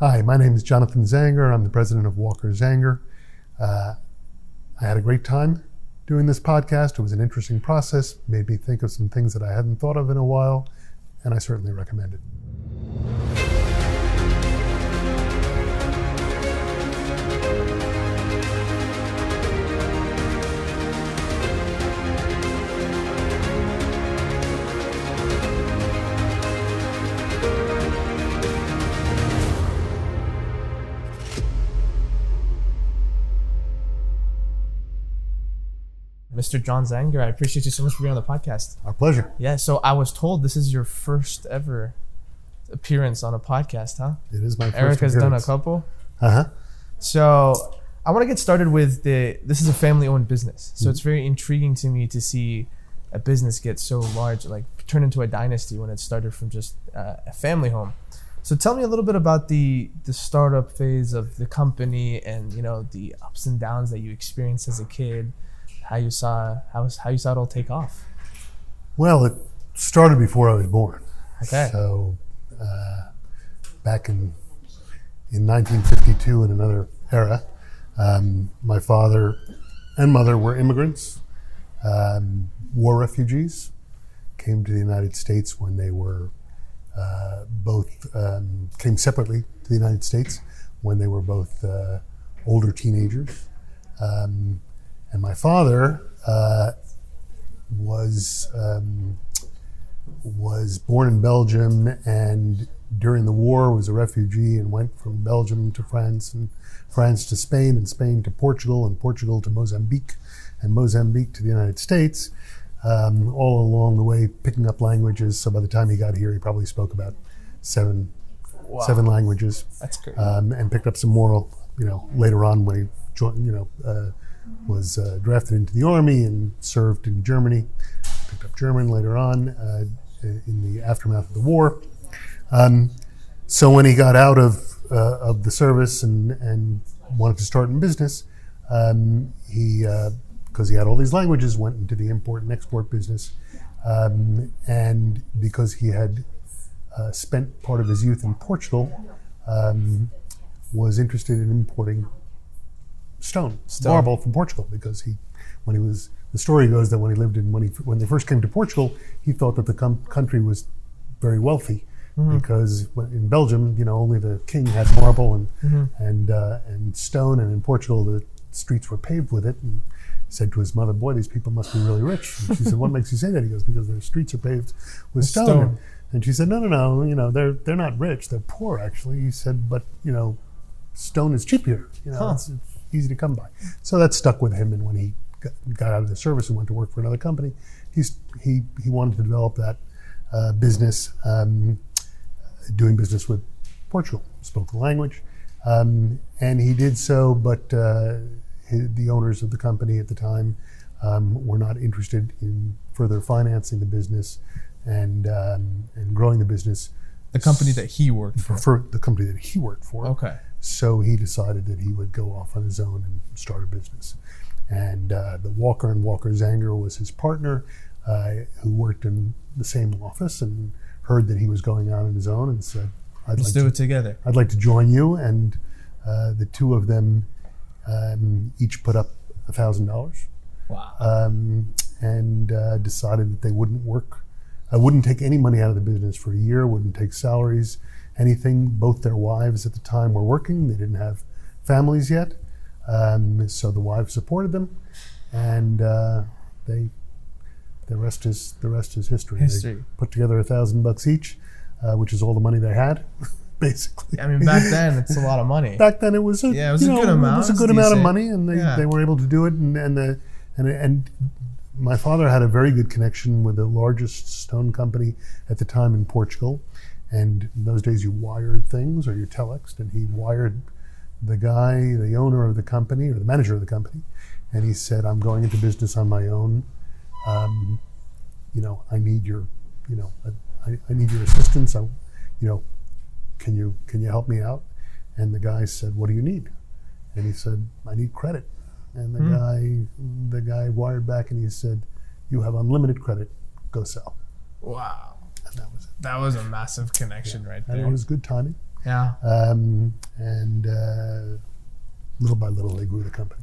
Hi, my name is Jonathan Zanger. I'm the president of Walker Zanger. Uh, I had a great time doing this podcast. It was an interesting process, made me think of some things that I hadn't thought of in a while, and I certainly recommend it. Mr. John Zanger, I appreciate you so much for being on the podcast. Our pleasure. Yeah, so I was told this is your first ever appearance on a podcast, huh? It is my first Erica's done a couple. Uh huh. So I want to get started with the. This is a family-owned business, Mm-hmm. so it's very intriguing to me to see a business get so large, like turn into a dynasty when it started from just uh, a family home. So tell me a little bit about the the startup phase of the company, and you know the ups and downs that you experienced as a kid, how you saw how how you saw it all take off. Well, it started before I was born. Okay. So, uh, back in in 1952, in another era, um, my father and mother were immigrants, um, war refugees, came to the United States when they were uh, both um, came separately to the United States when they were both uh, older teenagers, um, and my father uh, was. Um, was born in Belgium and during the war was a refugee and went from Belgium to France and France to Spain and Spain to Portugal and Portugal to Mozambique and Mozambique to the United States. Um, all along the way, picking up languages. So by the time he got here, he probably spoke about seven Wow. seven languages That's great. um, and picked up some moral, you know, later on when he joined, you know, uh, was uh, drafted into the army and served in Germany. Picked up German later on uh, in the aftermath of the war. Um, so when he got out of uh, of the service and and wanted to start in business, um, he because he had all these languages went into the import and export business, um, and because he had uh, spent part of his youth in Portugal, um, was interested in importing stone, Stone. marble from Portugal because he, when he was, the story goes that when he lived in when he when they first came to Portugal, he thought that the com- country was very wealthy because in Belgium, you know, only the king had marble and and uh, and stone, and in Portugal the streets were paved with it. And said to his mother, "Boy, these people must be really rich." And she said, "What makes you say that?" He goes, "Because their streets are paved with stone." stone. And she said, "No, no, no. You know, they're they're not rich. They're poor, actually." He said, "But you know, stone is cheap here. You know, Huh. it's, it's easy to come by." So that stuck with him. And when he got, out of the service and went to work for another company, he's he he wanted to develop that uh, business, um, doing business with Portugal. Spoke the language, um, and he did so. But uh, hi the owners of the company at the time um, were not interested in further financing the business and um, and growing the business the company that he worked for. for the company that he worked for. Okay. So he decided that he would go off on his own and start a business. And uh, the Walker and Walker Zanger was his partner, uh, who worked in the same office and heard that he was going out on his own and said, "I'd Let's like do to it together. I'd like to join you. And uh, the two of them um, each put up a thousand dollars Wow. um, and uh, decided that they wouldn't work, I wouldn't take any money out of the business for a year, wouldn't take salaries, anything. Both their wives at the time were working; they didn't have families yet, um, so the wives supported them, and uh, they. The rest is the rest is history. History. They put together a thousand bucks each, uh, which is all the money they had, basically. I mean, back then it's a lot of money. back then it was a Yeah, it was a know, good amount. It was a good amount of money, and they, Yeah. they were able to do it. And and the and and my father had a very good connection with the largest stone company at the time in Portugal. And in those days, you wired things or you telexed, and he wired the guy, the owner of the company or the manager of the company, and he said, "I'm going into business on my own. Um, you know, I need your, you know, I, I need your assistance. I, you know, can you can you help me out?" And the guy said, "What do you need?" And he said, "I need credit." And the guy, the guy wired back and he said, "You have unlimited credit. Go sell." Wow. And that was it. That was a massive connection right And there. it was good timing. Yeah. Um, and uh, little by little, they grew the company.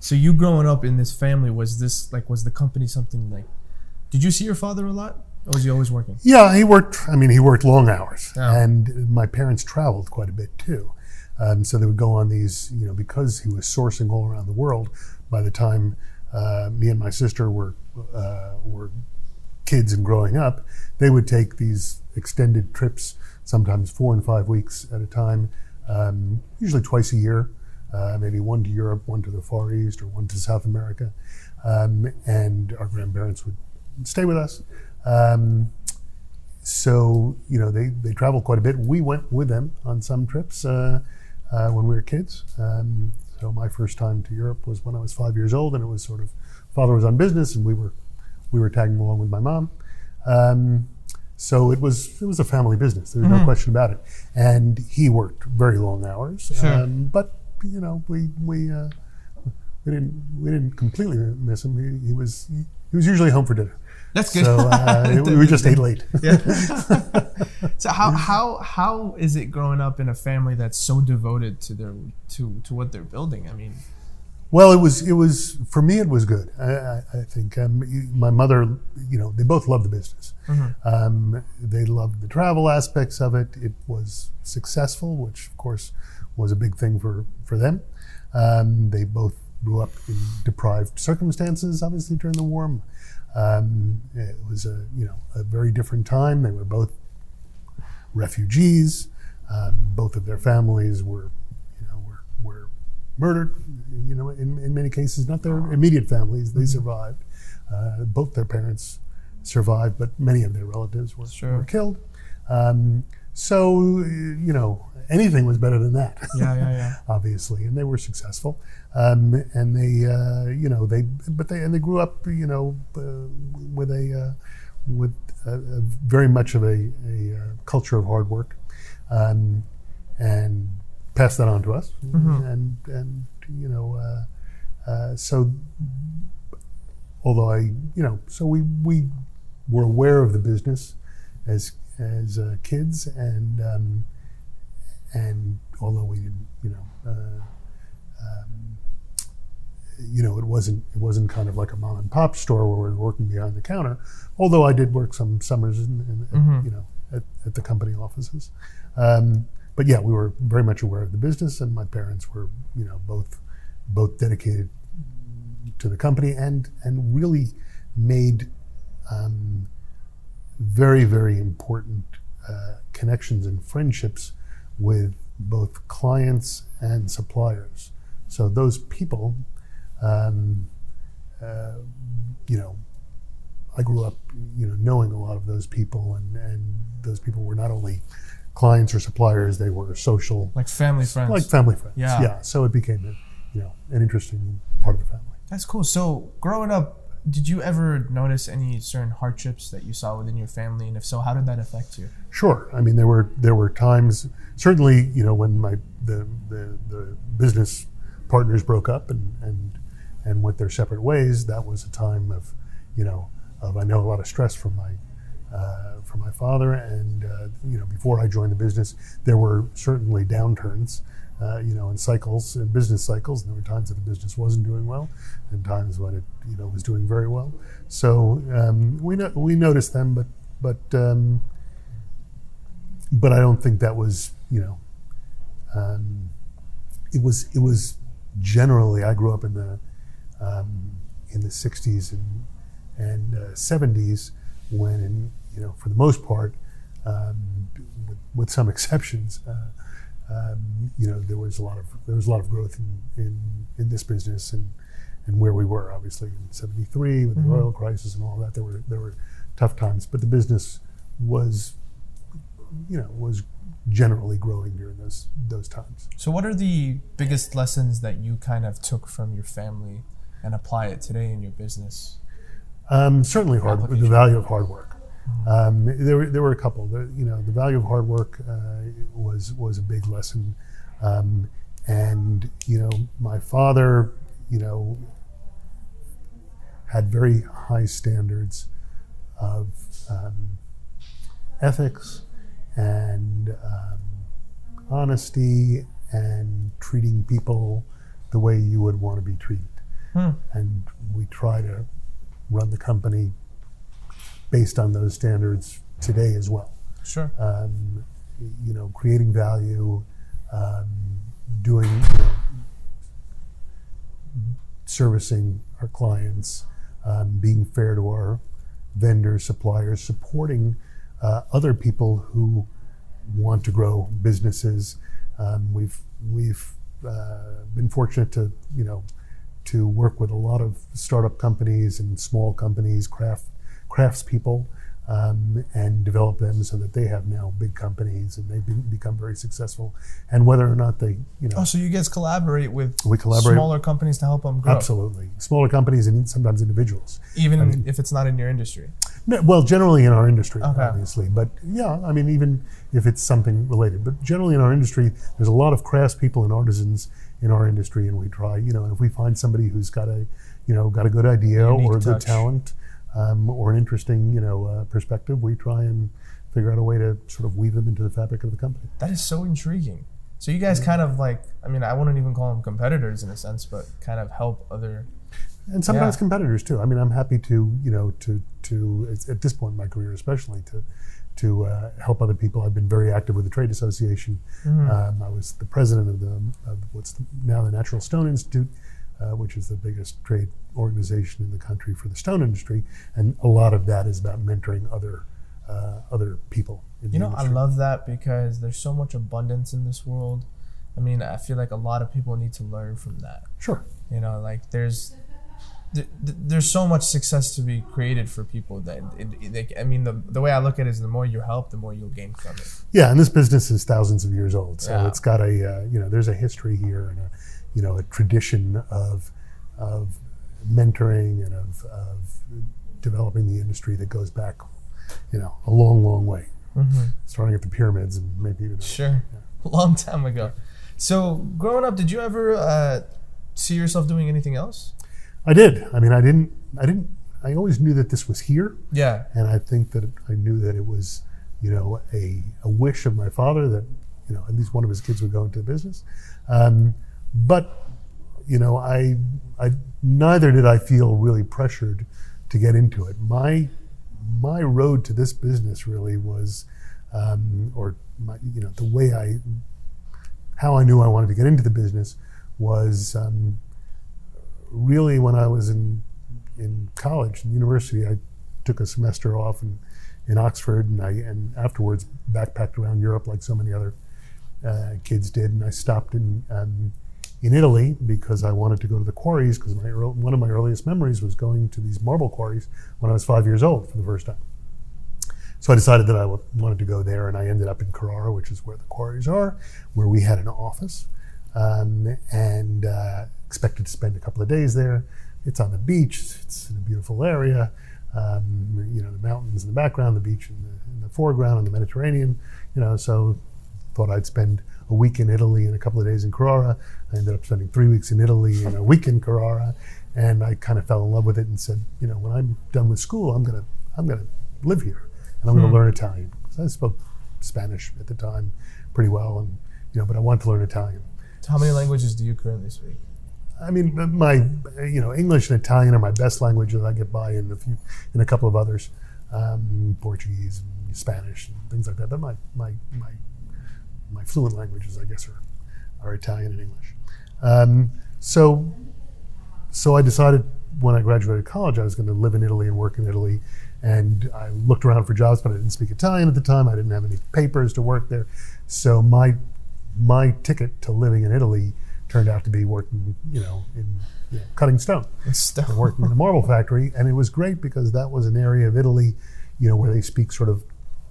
So you growing up in this family was this like was the company something like? Did you see your father a lot, or was he always working? Yeah, he worked. I mean, he worked long hours, Yeah. and my parents traveled quite a bit too. Um, so they would go on these, you know, because he was sourcing all around the world. By the time uh, me and my sister were uh, were kids and growing up, they would take these extended trips, sometimes four and five weeks at a time, um, usually twice a year. Uh, maybe one to Europe, one to the Far East, or one to South America, um, and our grandparents would stay with us. Um, so you know they they traveled quite a bit. We went with them on some trips uh, uh, when we were kids. Um, so my first time to Europe was when I was five years old, and it was sort of father was on business, and we were we were tagging along with my mom. Um, so it was it was a family business. There's no question about it. And he worked very long hours, Sure. um, but you know we we. Uh, we didn't. We didn't completely miss him. He, he was. He was usually home for dinner. That's good. So uh, we just ate late. yeah. so how how how is it growing up in a family that's so devoted to their to to what they're building? I mean, Well, it was it was for me. It was good. I, I, I think um, you- my mother, you know, they both loved the business. Um, they loved the travel aspects of it. It was successful, which of course was a big thing for for them. Um, they both grew up in deprived circumstances, obviously during the war. Um, it was a you know a very different time. They were both refugees. Um, both of their families were, you know, were, were murdered. You know, in, in many cases, not their immediate families. They survived. Uh, both their parents survived, but many of their relatives were, Sure. were killed. Um, so, you know, anything was better than that. yeah, yeah, yeah. obviously, and they were successful. Um, and they, uh, you know, they, but they, and they grew up, you know, uh, with a, uh, with a, a very much of a, a uh, culture of hard work, um, and passed that on to us. And and you know, uh, uh, so although I, you know, so we we were aware of the business as as uh, kids, and um, and although we didn't, you know, uh, um, you know, it wasn't it wasn't kind of like a mom and pop store where we were working behind the counter. Although I did work some summers, in, in, at, you know, at, at the company offices. Um, but yeah, we were very much aware of the business, and my parents were, you know, both both dedicated to the company and and really made um, very very important uh, connections and friendships with both clients and suppliers. So those people, um, uh, you know, I grew up, you know, knowing a lot of those people, and and those people were not only clients or suppliers; they were social, Like family friends. like family friends. Yeah. yeah. So it became, a, you know, an interesting part of the family. That's cool. So growing up, did you ever notice any certain hardships that you saw within your family, and if so, how did that affect you? Sure. I mean, there were there were times. Certainly, you know, when my the the, the business partners broke up and and and went their separate ways, that was a time of, you know, of I know a lot of stress from my uh, from my father, and uh, you know, before I joined the business, there were certainly downturns. Uh, you know, in cycles, in business cycles, and there were times that the business wasn't doing well, and times when it, you know, was doing very well. So um, we no, we noticed them, but but um, but I don't think that was you know um, it was it was generally I grew up in the um, in the 60s and and uh, 70s when in, you know for the most part um, with, with some exceptions uh, um, you know there was a lot of there was a lot of growth in in, in this business and and where we were obviously in 73 with the oil crisis and all that there were there were tough times but the business was you know was generally growing during those those times. So, what are the biggest lessons that you kind of took from your family and apply it today in your business? Um, certainly, hard the value of hard work. Um, there were there were a couple. The, you know, the value of hard work uh, was was a big lesson, um, and you know, my father, you know, had very high standards of um, ethics and um, honesty and treating people the way you would want to be treated. Hmm. And we try to run the company based on those standards today as well. Sure. Um, you know, creating value, um, doing, you know, servicing our clients, um, being fair to our vendors, suppliers, supporting uh, other people who want to grow businesses. Um, we've we've uh, been fortunate to you know to work with a lot of startup companies and small companies, craft craftspeople, um, and develop them so that they have now big companies and they've been, become very successful. And whether or not they you know Oh, so you guys collaborate with we collaborate smaller companies to help them grow, absolutely smaller companies and sometimes individuals. even if it's not in your industry. No, well, generally in our industry, Okay. obviously, but yeah, I mean, even if it's something related, but generally in our industry, there's a lot of craftspeople and artisans in our industry, and we try, you know, and if we find somebody who's got a, you know, got a good idea Unique or a good talent, um, or an interesting, you know, uh, perspective, we try and figure out a way to sort of weave them into the fabric of the company. That is so intriguing. So you guys kind of like, I mean, I wouldn't even call them competitors in a sense, but kind of help other. and sometimes Yeah. competitors too. I mean, I'm happy to you know to to at- at this point in my career, especially to to uh, help other people. I've been very active with the trade association. Mm-hmm. Um, I was the president of the of what's the, now the Natural Stone Institute, uh, which is the biggest trade organization in the country for the stone industry, and a lot of that is about mentoring other uh, other people. In You know, I love that because there's so much abundance in this world. I mean, I feel like a lot of people need to learn from that. Sure. You know, like there's th- th- there's so much success to be created for people that it, it, they- I mean the the way I look at it is the more you help, the more you'll gain from it. Yeah, and this business is thousands of years old, so Yeah. it's got a uh, you know there's a history here and a you know a tradition of of mentoring and of, of developing the industry that goes back you know a long, long way, Mm-hmm. starting at the pyramids and maybe even Sure, a long time ago. So growing up, did you ever uh, see yourself doing anything else? I did. I mean, I didn't. I didn't. I always knew that this was here, Yeah. and I think that I knew that it was you know a, a wish of my father that you know at least one of his kids would go into business, um, but you know I I neither did I feel really pressured to get into it. My my road to this business really was, um, or my, you know the way I how I knew I wanted to get into the business was um, really when I was in in college and university. I took a semester off in, in Oxford, and I and afterwards backpacked around Europe like so many other uh, kids did. And I stopped in um, in Italy because I wanted to go to the quarries because one of my earliest memories was going to these marble quarries when I was five years old for the first time. So I decided that I wanted to go there, and I ended up in Carrara, which is where the quarries are, where we had an office, um, and uh, expected to spend a couple of days there. It's on the beach. It's in a beautiful area. Um, you know, the mountains in the background, the beach in the, in the foreground, and the Mediterranean. You know, so thought I'd spend a week in Italy and a couple of days in Carrara. I ended up spending three weeks in Italy and a week in Carrara, and I kind of fell in love with it and said, you know, when I'm done with school, I'm gonna I'm gonna live here and I'm gonna learn Italian I spoke Spanish at the time pretty well, and you know, but I wanted to learn Italian. How many languages do you currently speak? I mean, my you know English and Italian are my best languages. I get by in a few, in a couple of others, um, Portuguese, and Spanish, and things like that. But my my my my fluent languages, I guess, are are Italian and English. Um, so so I decided when I graduated college, I was going to live in Italy and work in Italy. And I looked around for jobs, but I didn't speak Italian at the time. I didn't have any papers to work there. So my my ticket to living in Italy turned out to be working, you know, in you know, cutting stone and working in a marble factory. And it was great because that was an area of Italy, you know, where they speak sort of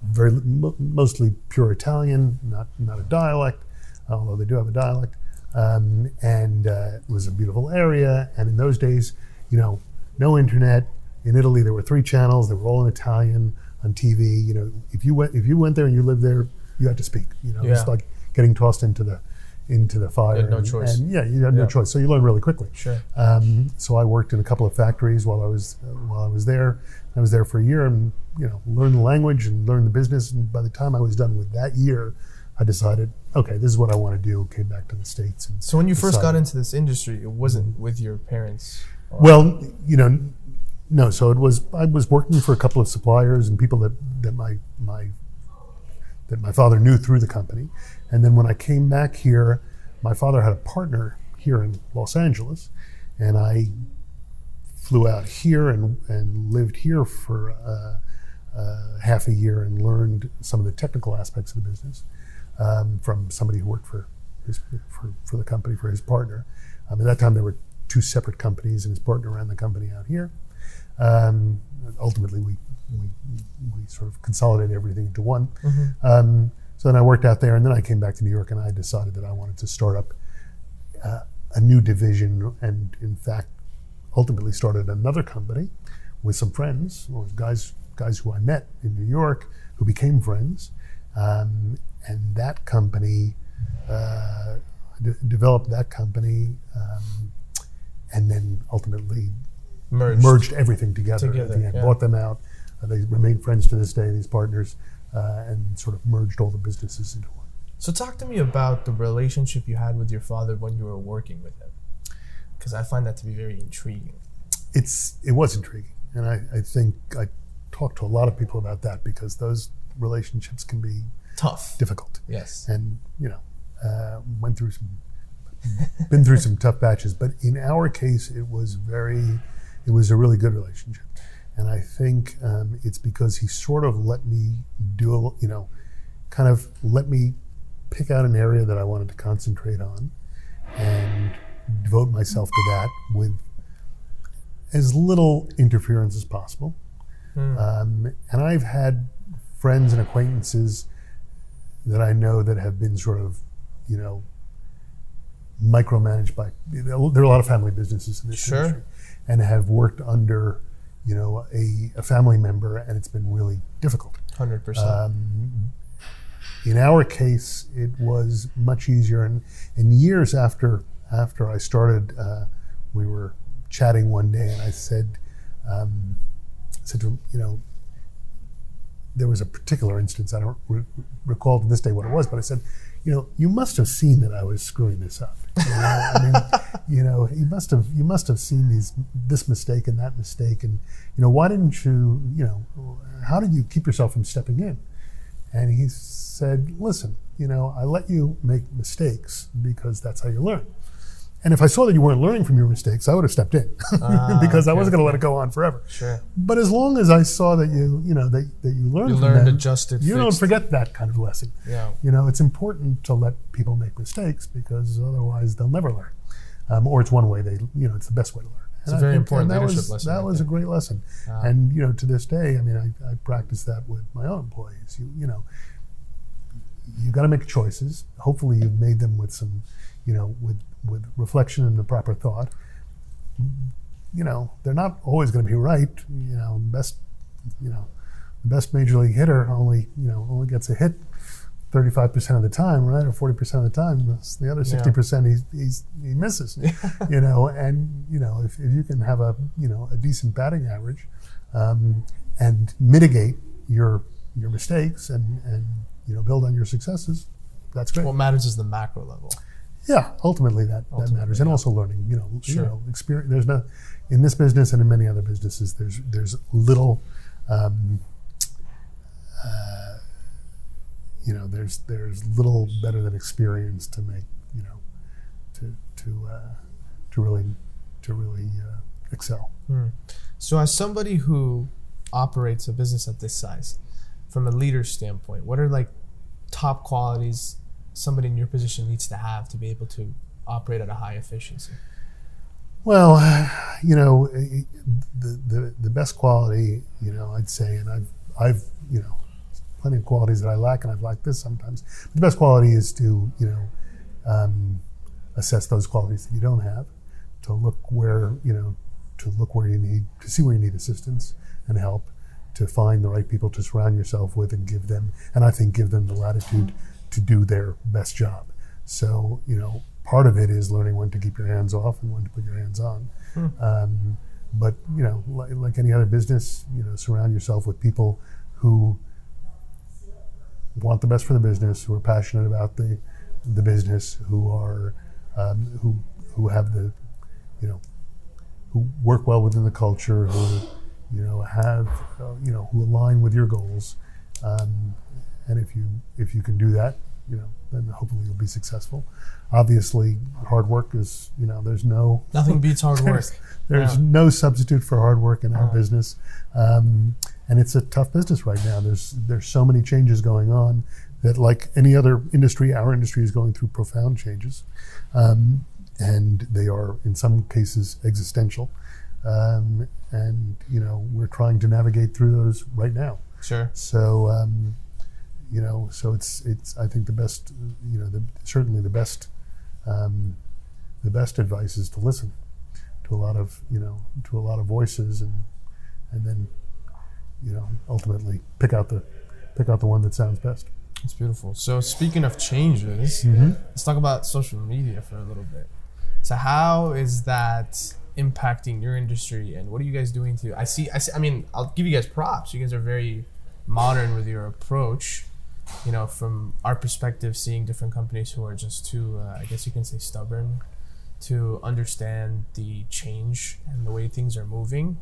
very mostly pure Italian, not not a dialect, although they do have a dialect. Um, and uh, it was a beautiful area. And in those days, you know, no internet. In Italy, there were three channels. They were all in Italian on TV. You know, if you went if you went there and you lived there, you had to speak. You know, it's like getting tossed into the into the fire. no and, choice. And yeah, you had no Yeah. choice. So you learn really quickly. sure. Um, so I worked in a couple of factories while I was uh, while I was there. I was there for a year and you know learned the language and learned the business. And by the time I was done with that year, I decided, okay, this is what I want to do. Came back to the states. And So when you first got into this industry, it wasn't with your parents. Well, you know, no. So it was. I was working for a couple of suppliers and people that that my my that my father knew through the company. And then when I came back here, my father had a partner here in Los Angeles, and I flew out here and and lived here for uh, uh, half a year and learned some of the technical aspects of the business um, from somebody who worked for his for, for the company for his partner. Um, at that time, there were two separate companies, and his partner ran the company out here. Um, ultimately, we, we we sort of consolidated everything into one. Um, so then I worked out there, and then I came back to New York, and I decided that I wanted to start up uh, a new division, and in fact, ultimately started another company with some friends, or guys guys who I met in New York who became friends, um, and that company uh, de- developed that company, um, and then ultimately merged. merged everything together, Together, at the end, yeah. bought them out. Uh, they remain friends to this day, these partners, uh, and sort of merged all the businesses into one. So talk to me about the relationship you had with your father when you were working with him, because I find that to be very intriguing. It's it was intriguing, and I, I think I talked to a lot of people about that because those relationships can be Tough. difficult, Yes. and you know, uh, went through some, been through some tough batches. But in our case, it was very, it was a really good relationship, and I think um, it's because he sort of let me do, a, you know, kind of let me pick out an area that I wanted to concentrate on, and devote myself to that with as little interference as possible. Hmm. Um, and I've had friends and acquaintances that I know that have been sort of, you know, micromanaged by. There are a lot of family businesses in this Sure. industry, and have worked under, you know, a, a family member, and it's been really difficult. Hundred percent. Um, in our case, it was much easier, and, and years after after I started, uh, we were chatting one day, and I said, um, I said to him, you know, there was a particular instance I don't re- recall to this day what it was, but I said, you know, you must have seen that I was screwing this up. You know, I mean, you know, you must have you must have seen these this mistake and that mistake, and you know, why didn't you, you know, how did you keep yourself from stepping in? And he said, listen, you know, I let you make mistakes because that's how you learn. And if I saw that you weren't learning from your mistakes, I would have stepped in Ah, because I wasn't going to let it go on forever. sure. But as long as I saw that you, you know, that, that you learned You from learned, them, adjusted, you don't forget that kind of lesson. Yeah. You know, it's important to let people make mistakes because otherwise they'll never learn. Um, or it's one way they, you know, it's the best way to learn. It's a very important that leadership was, lesson That right was a great lesson. Ah. And, you know, to this day, I mean, I, I practice that with my own employees. You, you know, you got to make choices. Hopefully, you've made them with some, you know, with with reflection and the proper thought. You know, they're not always going to be right. You know, best, you know, the best major league hitter only, you know, only gets a hit. 35% of the time, right? Or 40% of the time. The other 60% he's, he's, he misses, you know, and, you know, if, if you can have a, you know, a decent batting average um, and mitigate your, your mistakes and, and, you know, build on your successes, that's great. What matters is the macro level. Yeah, ultimately that, that Ultimately, matters, and yeah. also learning. You know, you Sure. know, experience. There's no in this business and in many other businesses. There's there's little, um, uh, you know, there's there's little better than experience to make you know, to to uh, to really to really uh, excel. So, as somebody who operates a business at this size, from a leader standpoint, what are like top qualities somebody in your position needs to have to be able to operate at a high efficiency? Well, you know, the, the the best quality, you know, I'd say, and I've I've you know, plenty of qualities that I lack, and I've lacked this sometimes. But the best quality is to you know, um, assess those qualities that you don't have, to look where you know, to look where you need to see where you need assistance and help, to find the right people to surround yourself with and give them, and I think give them the latitude to do their best job. So you know, part of it is learning when to keep your hands off and when to put your hands on. Um, but you know, like, like any other business, you know, surround yourself with people who want the best for the business, who are passionate about the the business, who are um, who who have the you know who work well within the culture, who you know have uh, you know who align with your goals, um, and if you if you can do that, you know then hopefully you'll be successful. Obviously, hard work is you know there's no Nothing beats hard work. there's, there's Yeah. no substitute for hard work in our Uh-huh. business, um, and it's a tough business right now. There's there's so many changes going on that, like any other industry, our industry is going through profound changes, um, and they are in some cases existential. Um, and you know we're trying to navigate through those right now. Sure. So um, you know, so it's it's I think the best you know the, certainly the best um, the best advice is to listen to a lot of you know to a lot of voices and and then you know ultimately pick out the pick out the one that sounds best. It's beautiful. So speaking of changes, Mm-hmm. let's talk about social media for a little bit. So how is that impacting your industry, and what are you guys doing to? I see. I see. I mean, I'll give you guys props. You guys are very modern with your approach. You know, from our perspective, seeing different companies who are just too, uh, I guess you can say, stubborn to understand the change and the way things are moving.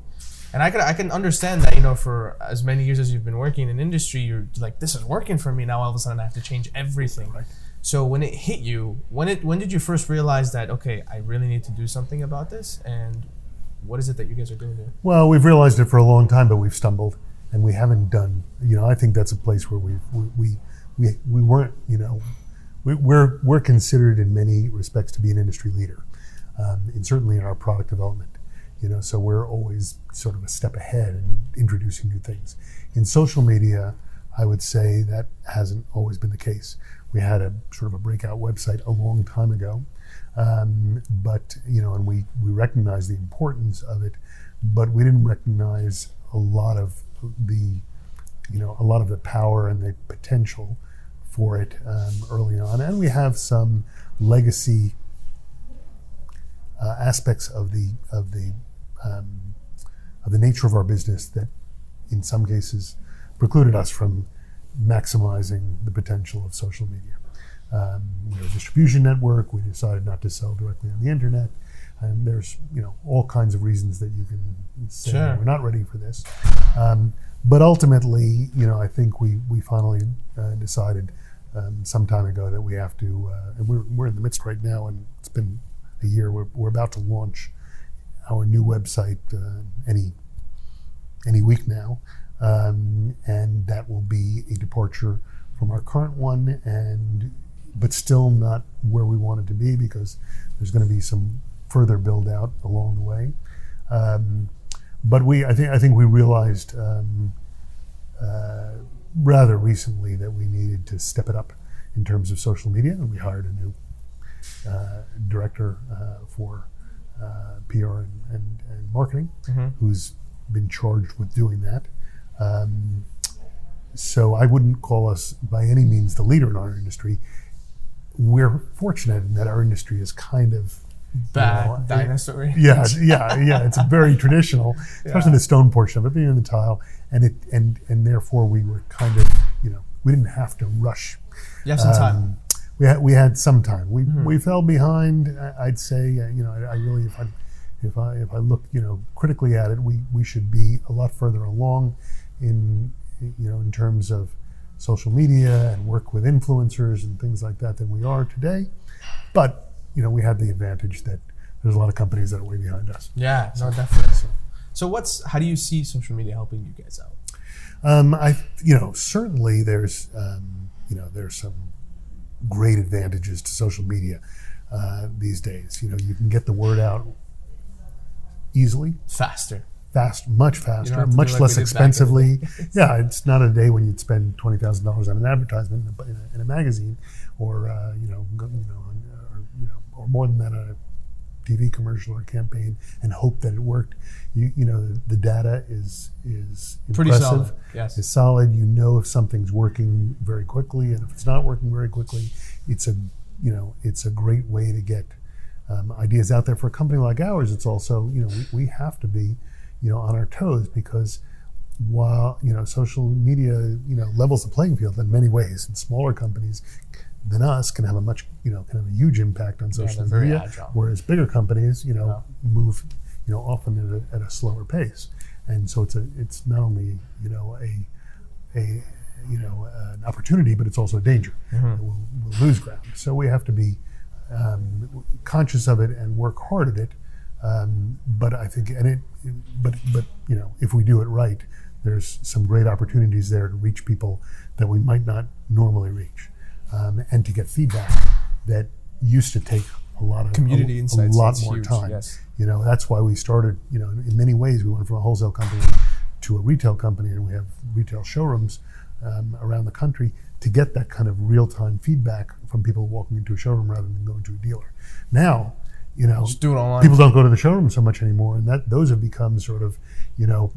And I can I can understand that you know for as many years as you've been working in industry, you're like this is working for me now. All of a sudden, I have to change everything. So when it hit you, when it when did you first realize that okay, I really need to do something about this? And what is it that you guys are doing there? Well, we've realized it for a long time, but we've stumbled and we haven't done. You know, I think that's a place where we we we we, we weren't. You know, we, we're we're considered in many respects to be an industry leader, um, and certainly in our product development. You know, so we're always sort of a step ahead in introducing new things. In social media, I would say that hasn't always been the case. We had a sort of a breakout website a long time ago, um, but you know, and we we recognized the importance of it, but we didn't recognize a lot of the, you know, a lot of the power and the potential for it um, early on, and we have some legacy uh, aspects of the of the um, of the nature of our business that, in some cases, precluded us from maximizing the potential of social media. Um, we're a distribution network. We decided not to sell directly on the internet, and there's you know all kinds of reasons that you can say Sure. we're not ready for this. Um, but ultimately, you know, I think we we finally uh, decided um, some time ago that we have to, uh, and we're we're in the midst right now, and it's been a year. We're we're about to launch our new website uh, any any week now, um, and that will be a departure from our current one, and but still not where we want it to be because there's going to be some further build out along the way. Um, but we, I think, I think we realized um, uh, rather recently that we needed to step it up in terms of social media, and we hired a new uh, director uh, for uh, PR and, and, and marketing, Mhm. who's been charged with doing that. Um, so I wouldn't call us by any means the leader in our industry. We're fortunate in that our industry is kind of Bad know, dinosaur. yeah, yeah, yeah. It's very traditional, especially Yeah. the stone portion of it being in the tile, and it and and therefore we were kind of you know we didn't have to rush. You have some time. Um, we had we had some time. We Mhm. we fell behind. I'd say uh, you know I, I really if I if I if I look you know critically at it, we we should be a lot further along in you know in terms of social media and work with influencers and things like that than we are today. But you know we had the advantage that there's a lot of companies that are way behind us. Yeah, no, definitely. So what's how do you see social media helping you guys out? Um, I, you know, certainly there's, um, you know, there's some great advantages to social media uh, these days. You know, you can get the word out easily, Faster. Fast, much faster, much like less we did back in the expensively. yeah, it's not a day when you'd spend twenty thousand dollars on an advertisement in a, in a, in a magazine, or uh, you know, you know, or, you know, or more than that on a TV commercial or campaign, and hope that it worked. You, you know, the, the data is is Pretty impressive solid. Yes. is solid. You know if something's working very quickly, and if it's not working very quickly, it's a you know it's a great way to get um, ideas out there. For a company like ours, it's also you know we, we have to be you know on our toes because while you know social media you know levels the playing field in many ways, and smaller companies than us can have a much you know can have a huge impact on social they're media, agile. whereas bigger companies you know move you know often at a, at a slower pace, and so it's a it's not only you know a a you know an opportunity, but it's also a danger. Mm-hmm. We'll, we'll lose ground. So we have to be um, conscious of it and work hard at it. Um, but I think, and it, but but you know, if we do it right, there's some great opportunities there to reach people that we might not normally reach, um, and to get feedback that used to take a lot of Community a, insights, a lot more huge, time. yes. You know, that's why we started. You know, in many ways, we went from a wholesale company to a retail company, and we have retail showrooms um, around the country to get that kind of real-time feedback from people walking into a showroom rather than going to a dealer. Now, you know, Just do it online. people don't go to the showroom so much anymore, and that those have become sort of, you know,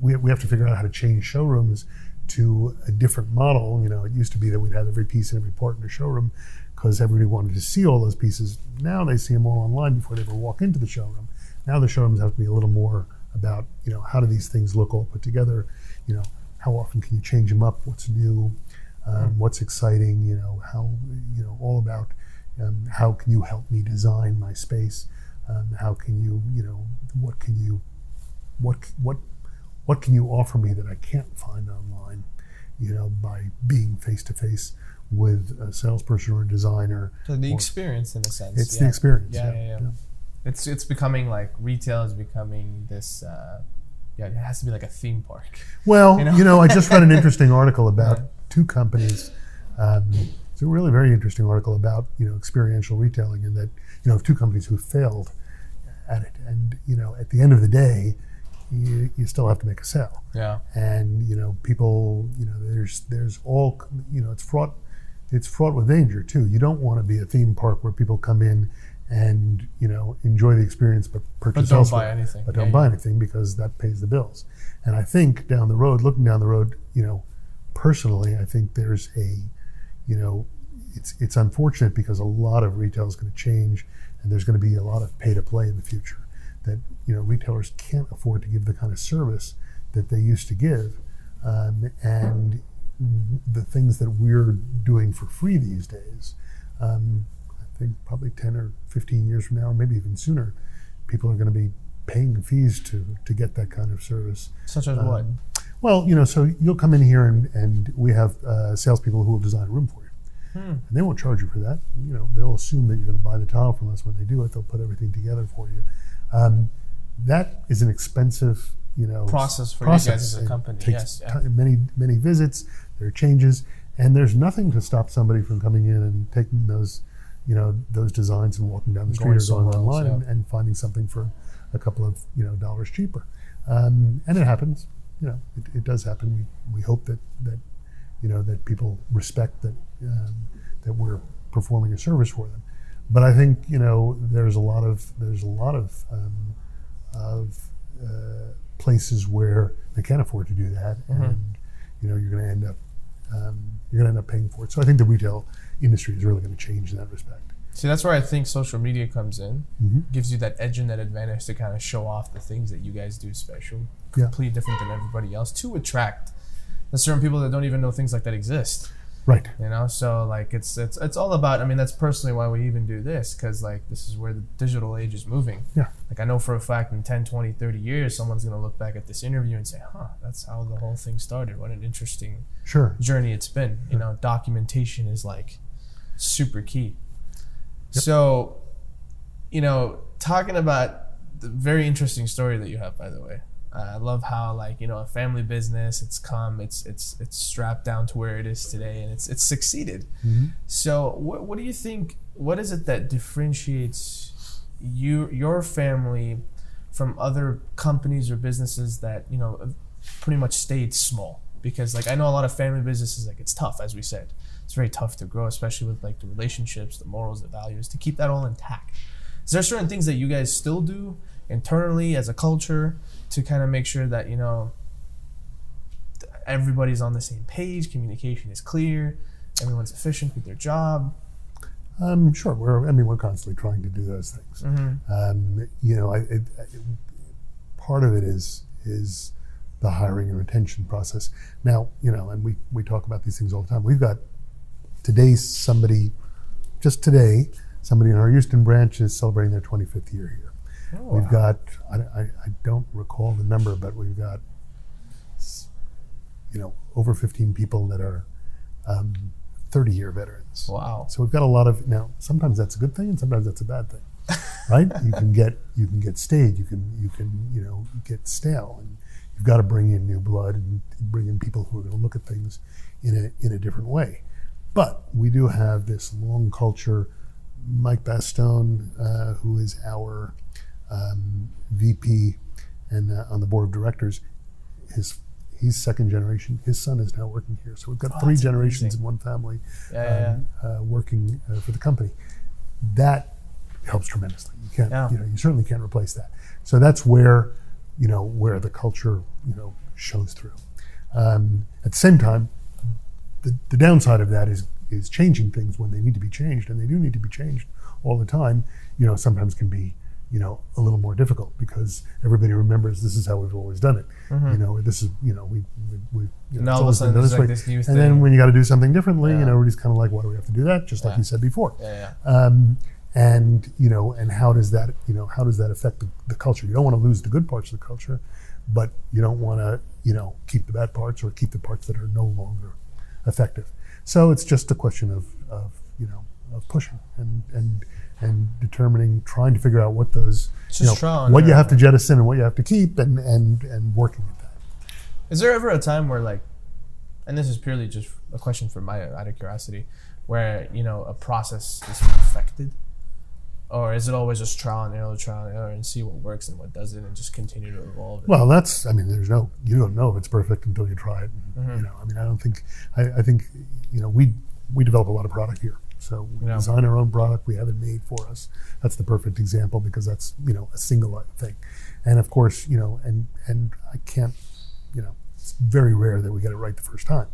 we, we have to figure out how to change showrooms to a different model. You know, it used to be that we'd have every piece and every part in a showroom because everybody wanted to see all those pieces. Now they see them all online before they ever walk into the showroom. Now the showrooms have to be a little more about, you know, how do these things look all put together? You know, how often can you change them up? What's new? Um, what's exciting? You know, how, you know, all about um, how can you help me design my space? Um, how can you, you know, what can you, what, what, what can you offer me that I can't find online? You know, by being face to face with a salesperson or a designer. So the or- experience, in a sense. It's yeah. the experience. Yeah, yeah, yeah. It's it's becoming like retail is becoming this. Uh, yeah, it has to be like a theme park. Well, You you know? know, I just read an interesting article about two companies. Um, it's a really very interesting article about you know experiential retailing and that you know two companies who failed at it, and you know at the end of the day, you, you still have to make a sale, Yeah. and you know people, you know there's there's all you know it's fraught it's fraught with danger too. You don't want to be a theme park where people come in and you know enjoy the experience but purchase But don't elsewhere buy anything. but don't yeah. buy anything because that pays the bills. And I think down the road, looking down the road, you know, personally, I think there's a, you know, it's it's unfortunate because a lot of retail is going to change, and there's going to be a lot of pay to play in the future. That you know retailers can't afford to give the kind of service that they used to give, um, and the things that we're doing for free these days. Um, I think probably 10 or 15 years from now, or maybe even sooner, people are going to be paying fees to to get that kind of service. Such as what? Well, you know, so you'll come in here and, and we have uh, salespeople who will design a room for you. Hmm. And they won't charge you for that. You know, they'll assume that you're going to buy the tile from us. When they do it, they'll put everything together for you. Um, that is an expensive, you know, Process for you guys as a company, yes, yeah. ti- many many visits. There are changes, and there's nothing to stop somebody from coming in and taking those, you know, those designs and walking down the street Going or going somewhere else, online and, and finding something for a couple of you know dollars cheaper. Um, and it happens. You know, it, it does happen. We we hope that that you know that people respect that um, that we're performing a service for them. But I think you know there's a lot of there's a lot of um, of uh, places where they can't afford to do that, and you know you're going to end up um, you're going to end up paying for it. So I think the retail industry is really going to change in that respect. See, that's where I think social media comes in. Mhm. Gives you that edge and that advantage to kind of show off the things that you guys do special, Yeah. completely different than everybody else, to attract the certain people that don't even know things like that exist. Right. You know, so like it's it's it's all about. I mean, that's personally why we even do this because like this is where the digital age is moving. Yeah. Like I know for a fact in 10, 20, 30 years, someone's gonna look back at this interview and say, "Huh, that's how the whole thing started. What an interesting Sure. journey it's been. You know, documentation is like super key. So, you know, talking about the very interesting story that you have, by the way. Uh, I love how like you know a family business. It's come. It's it's it's strapped down to where it is today, and it's it's succeeded. Mhm. So, what what do you think? What is it that differentiates you your family from other companies or businesses that you know pretty much stayed small? Because like I know a lot of family businesses, like it's tough, as we said, it's very tough to grow, especially with like the relationships, the morals, the values, to keep that all intact. Is there certain things that you guys still do internally as a culture to kind of make sure that you know everybody's on the same page, communication is clear, everyone's efficient with their job? Um, sure. We're I mean we're constantly trying to do those things. Mm-hmm. Um, you know, I, it, I, part of it is is the hiring and retention process. Now, you know, and we, we talk about these things all the time. We've got today somebody, just today, somebody in our Houston branch is celebrating their 25th year here. Oh, We've got, I, I, I don't recall the number, but we've got, you know, over 15 people that are um, 30 year veterans. Wow. So we've got a lot of now. Sometimes that's a good thing, and sometimes that's a bad thing, right? you can get you can get stayed. You can you can you know get stale, and you've got to bring in new blood and bring in people who are going to look at things in a in a different way. But we do have this long culture. Mike Bastone, uh, who is our um, VP and uh, on the board of directors, his he's second generation. His son is now working here, so we've got Oh, three generations amazing. in one family Yeah, yeah, um, uh, working uh, for the company. That helps tremendously. You can't, Yeah. you know, you certainly can't replace that. So that's where, you know, where the culture, you know, shows through. Um, at the same time, the, the downside of that is is changing things when they need to be changed, and they do need to be changed all the time. You know, sometimes can be, you know, a little more difficult because everybody remembers this is how we've always done it. You know, this is, you know, we we, we you know, And all of a sudden this like way. this new and thing. then when you got to do something differently, Yeah. you know, everybody's kind of like, why do we have to do that? Just like Yeah. you said before. yeah, yeah. Um, and you know, and how does that, you know, how does that affect the, the culture? You don't want to lose the good parts of the culture, but you don't want to, you know, keep the bad parts or keep the parts that are no longer effective. So it's just a question of, of you know, of pushing and and and determining, trying to figure out what those, you know, and what you have to jettison and what you have to keep, and and and working at that. Is there ever a time where like, and this is purely just a question for my out of curiosity, where you know a process is perfected, or is it always just trial and error, trial and error, and see what works and what doesn't, and just continue to evolve? Well, that's. I mean, there's no. You don't know if it's perfect until you try it. Mm-hmm. You know. I mean, I don't think. I, I think. You know, we we develop a lot of product here. So we Yeah. design our own product. We have it made for us. That's the perfect example because that's you know a single thing, and of course you know and and I can't. You know, it's very rare that we get it right the first time,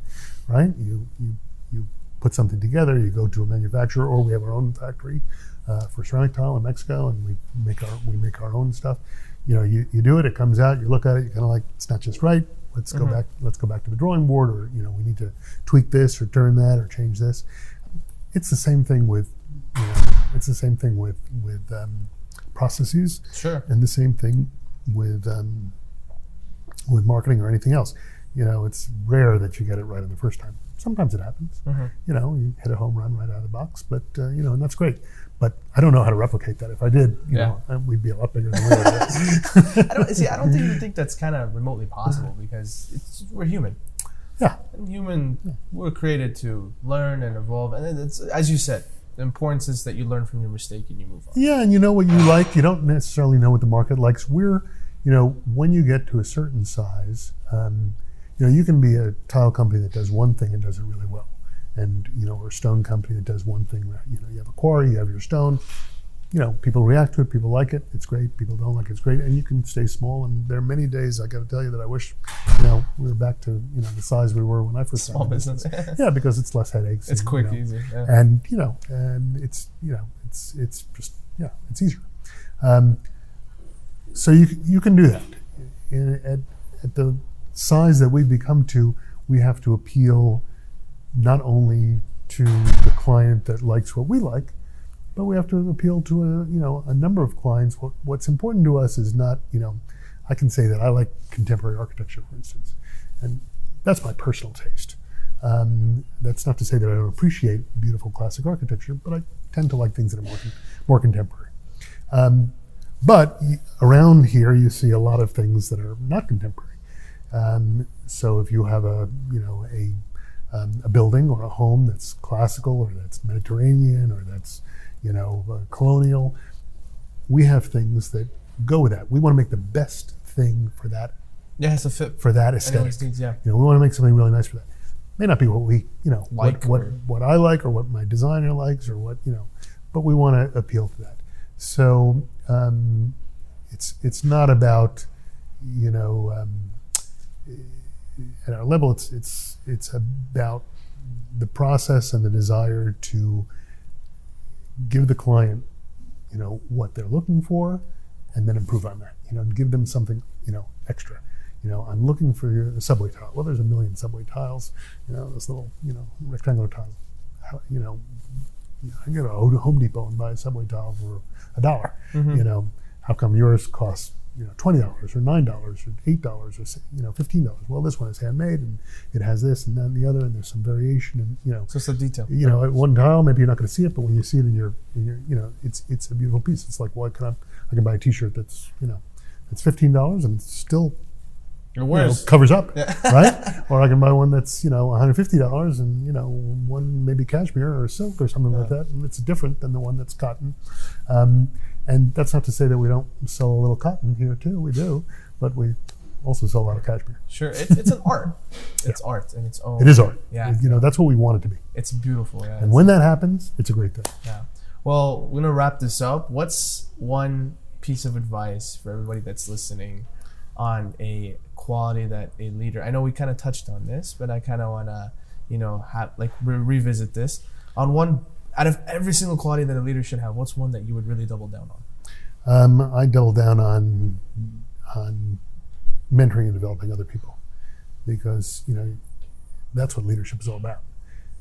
right? You you you put something together. You go to a manufacturer, or we have our own factory uh, for ceramic tile in Mexico, and we make our we make our own stuff. You know, you, you do it. It comes out. You look at it. You're kind of like it's not just right. Let's go back. Let's go back to the drawing board, or you know, we need to tweak this, or turn that, or change this. It's the same thing with. You know, it's the same thing with with um, processes, sure. and the same thing with um, with marketing or anything else. You know, it's rare that you get it right on the first time. Sometimes it happens. Mhm. You know, you hit a home run right out of the box, but uh, you know, and that's great. But I don't know how to replicate that. If I did, you Yeah. know, uh, we'd be a lot bigger than we are. I don't see. I don't even think that's kind of remotely possible because it's we're human. Yeah. And human, we're created to learn and evolve, and it's as you said, the importance is that you learn from your mistake and you move on. Yeah, and you know what you like. You don't necessarily know what the market likes. We're, you know, when you get to a certain size, um, you know, you can be a tile company that does one thing and does it really well, and you know, or a stone company that does one thing. right. You know, you have a quarry, you have your stone. You know, people react to it. People like it. It's great. People don't like it. It's great. And you can stay small. And there are many days I got to tell you that I wish, you know, we were back to you know the size we were when I first Small started. business. Yeah, because it's less headaches. it's and, quick, you know, easy. Yeah. and you know, and it's you know, it's it's just yeah, it's easier. Um, so you you can do that. In, at at the size that we've become to, we have to appeal not only to the client that likes what we like, but we have to appeal to a you know a number of clients. What, what's important to us is not you know, I can say that I like contemporary architecture, for instance, and that's my personal taste. Um, that's not to say that I don't appreciate beautiful classic architecture, but I tend to like things that are more more contemporary. Um, but around here, you see a lot of things that are not contemporary. Um, so if you have a you know a um, a building or a home that's classical or that's Mediterranean or that's you know uh, colonial, we have things that go with that. We want to make the best thing for that yeah, it's a fit. for that aesthetic. needs, yeah. You know, we want to make something really nice for that. May not be what we, you know, Like what, what, what I like or what my designer likes or what, you know, but we want to appeal to that. So um, it's it's not about, you know, um, at our level, it's it's it's about the process and the desire to give the client, you know, what they're looking for, and then improve on that. You know, give them something, you know, extra. You know, I'm looking for your subway tile. Well, there's a million subway tiles. You know, this little you know rectangular tile. You know, I can go to Home Depot and buy a subway tile for a dollar. Mm-hmm. You know, how come yours costs you know twenty dollars or nine dollars or eight dollars or you know fifteen dollars? Well, this one is handmade and it has this and then the other and there's some variation and you know Just a detail. you know, at one tile, maybe you're not going to see it, but when you see it in your, in your, you know, it's it's a beautiful piece. It's like, why can I? I can buy a T-shirt that's, you know, it's fifteen dollars and it's still you know, covers up, right? Or I can buy one that's you know one hundred fifty dollars and you know one maybe cashmere or silk or something like that, and it's different than the one that's cotton. Um, and that's not to say that we don't sell a little cotton here too. We do, but we also sell a lot of cashmere. Sure, it's, it's an art. It's art in its own. It is art. Yeah. You know, that's what we want it to be. It's beautiful. Yeah. And when that happens, it's a great thing. Yeah. Well, we're gonna wrap this up. What's one piece of advice for everybody that's listening on a quality that a leader? I know we kind of touched on this, but I kind of wanna, you know, have like re- revisit this on one out of every single quality that a leader should have. What's one that you would really double down on? Um, I double down on on mentoring and developing other people because you know that's what leadership is all about.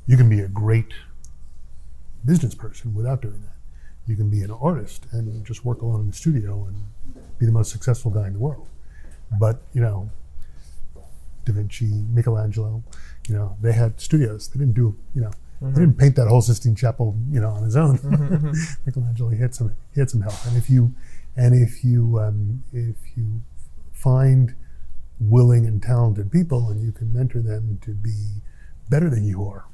You can be a great business person without doing that. You can be an artist and just work alone in the studio and be the most successful guy in the world. But you know, Da Vinci, Michelangelo, you know, they had studios. They didn't do you know. Mm-hmm. They didn't paint that whole Sistine Chapel, you know, on his own. Mm-hmm, mm-hmm. Michelangelo, he had some, he had some help. And if you, and if you, um, if you find willing and talented people, and you can mentor them to be better than you are,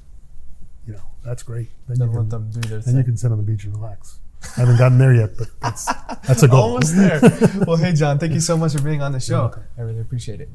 you know, that's great. Then, Then you let can, them do their then you can sit on the beach and relax. I haven't gotten there yet, but that's that's a goal. Almost there. well, hey John, thank you so much for being on the show. I really appreciate it.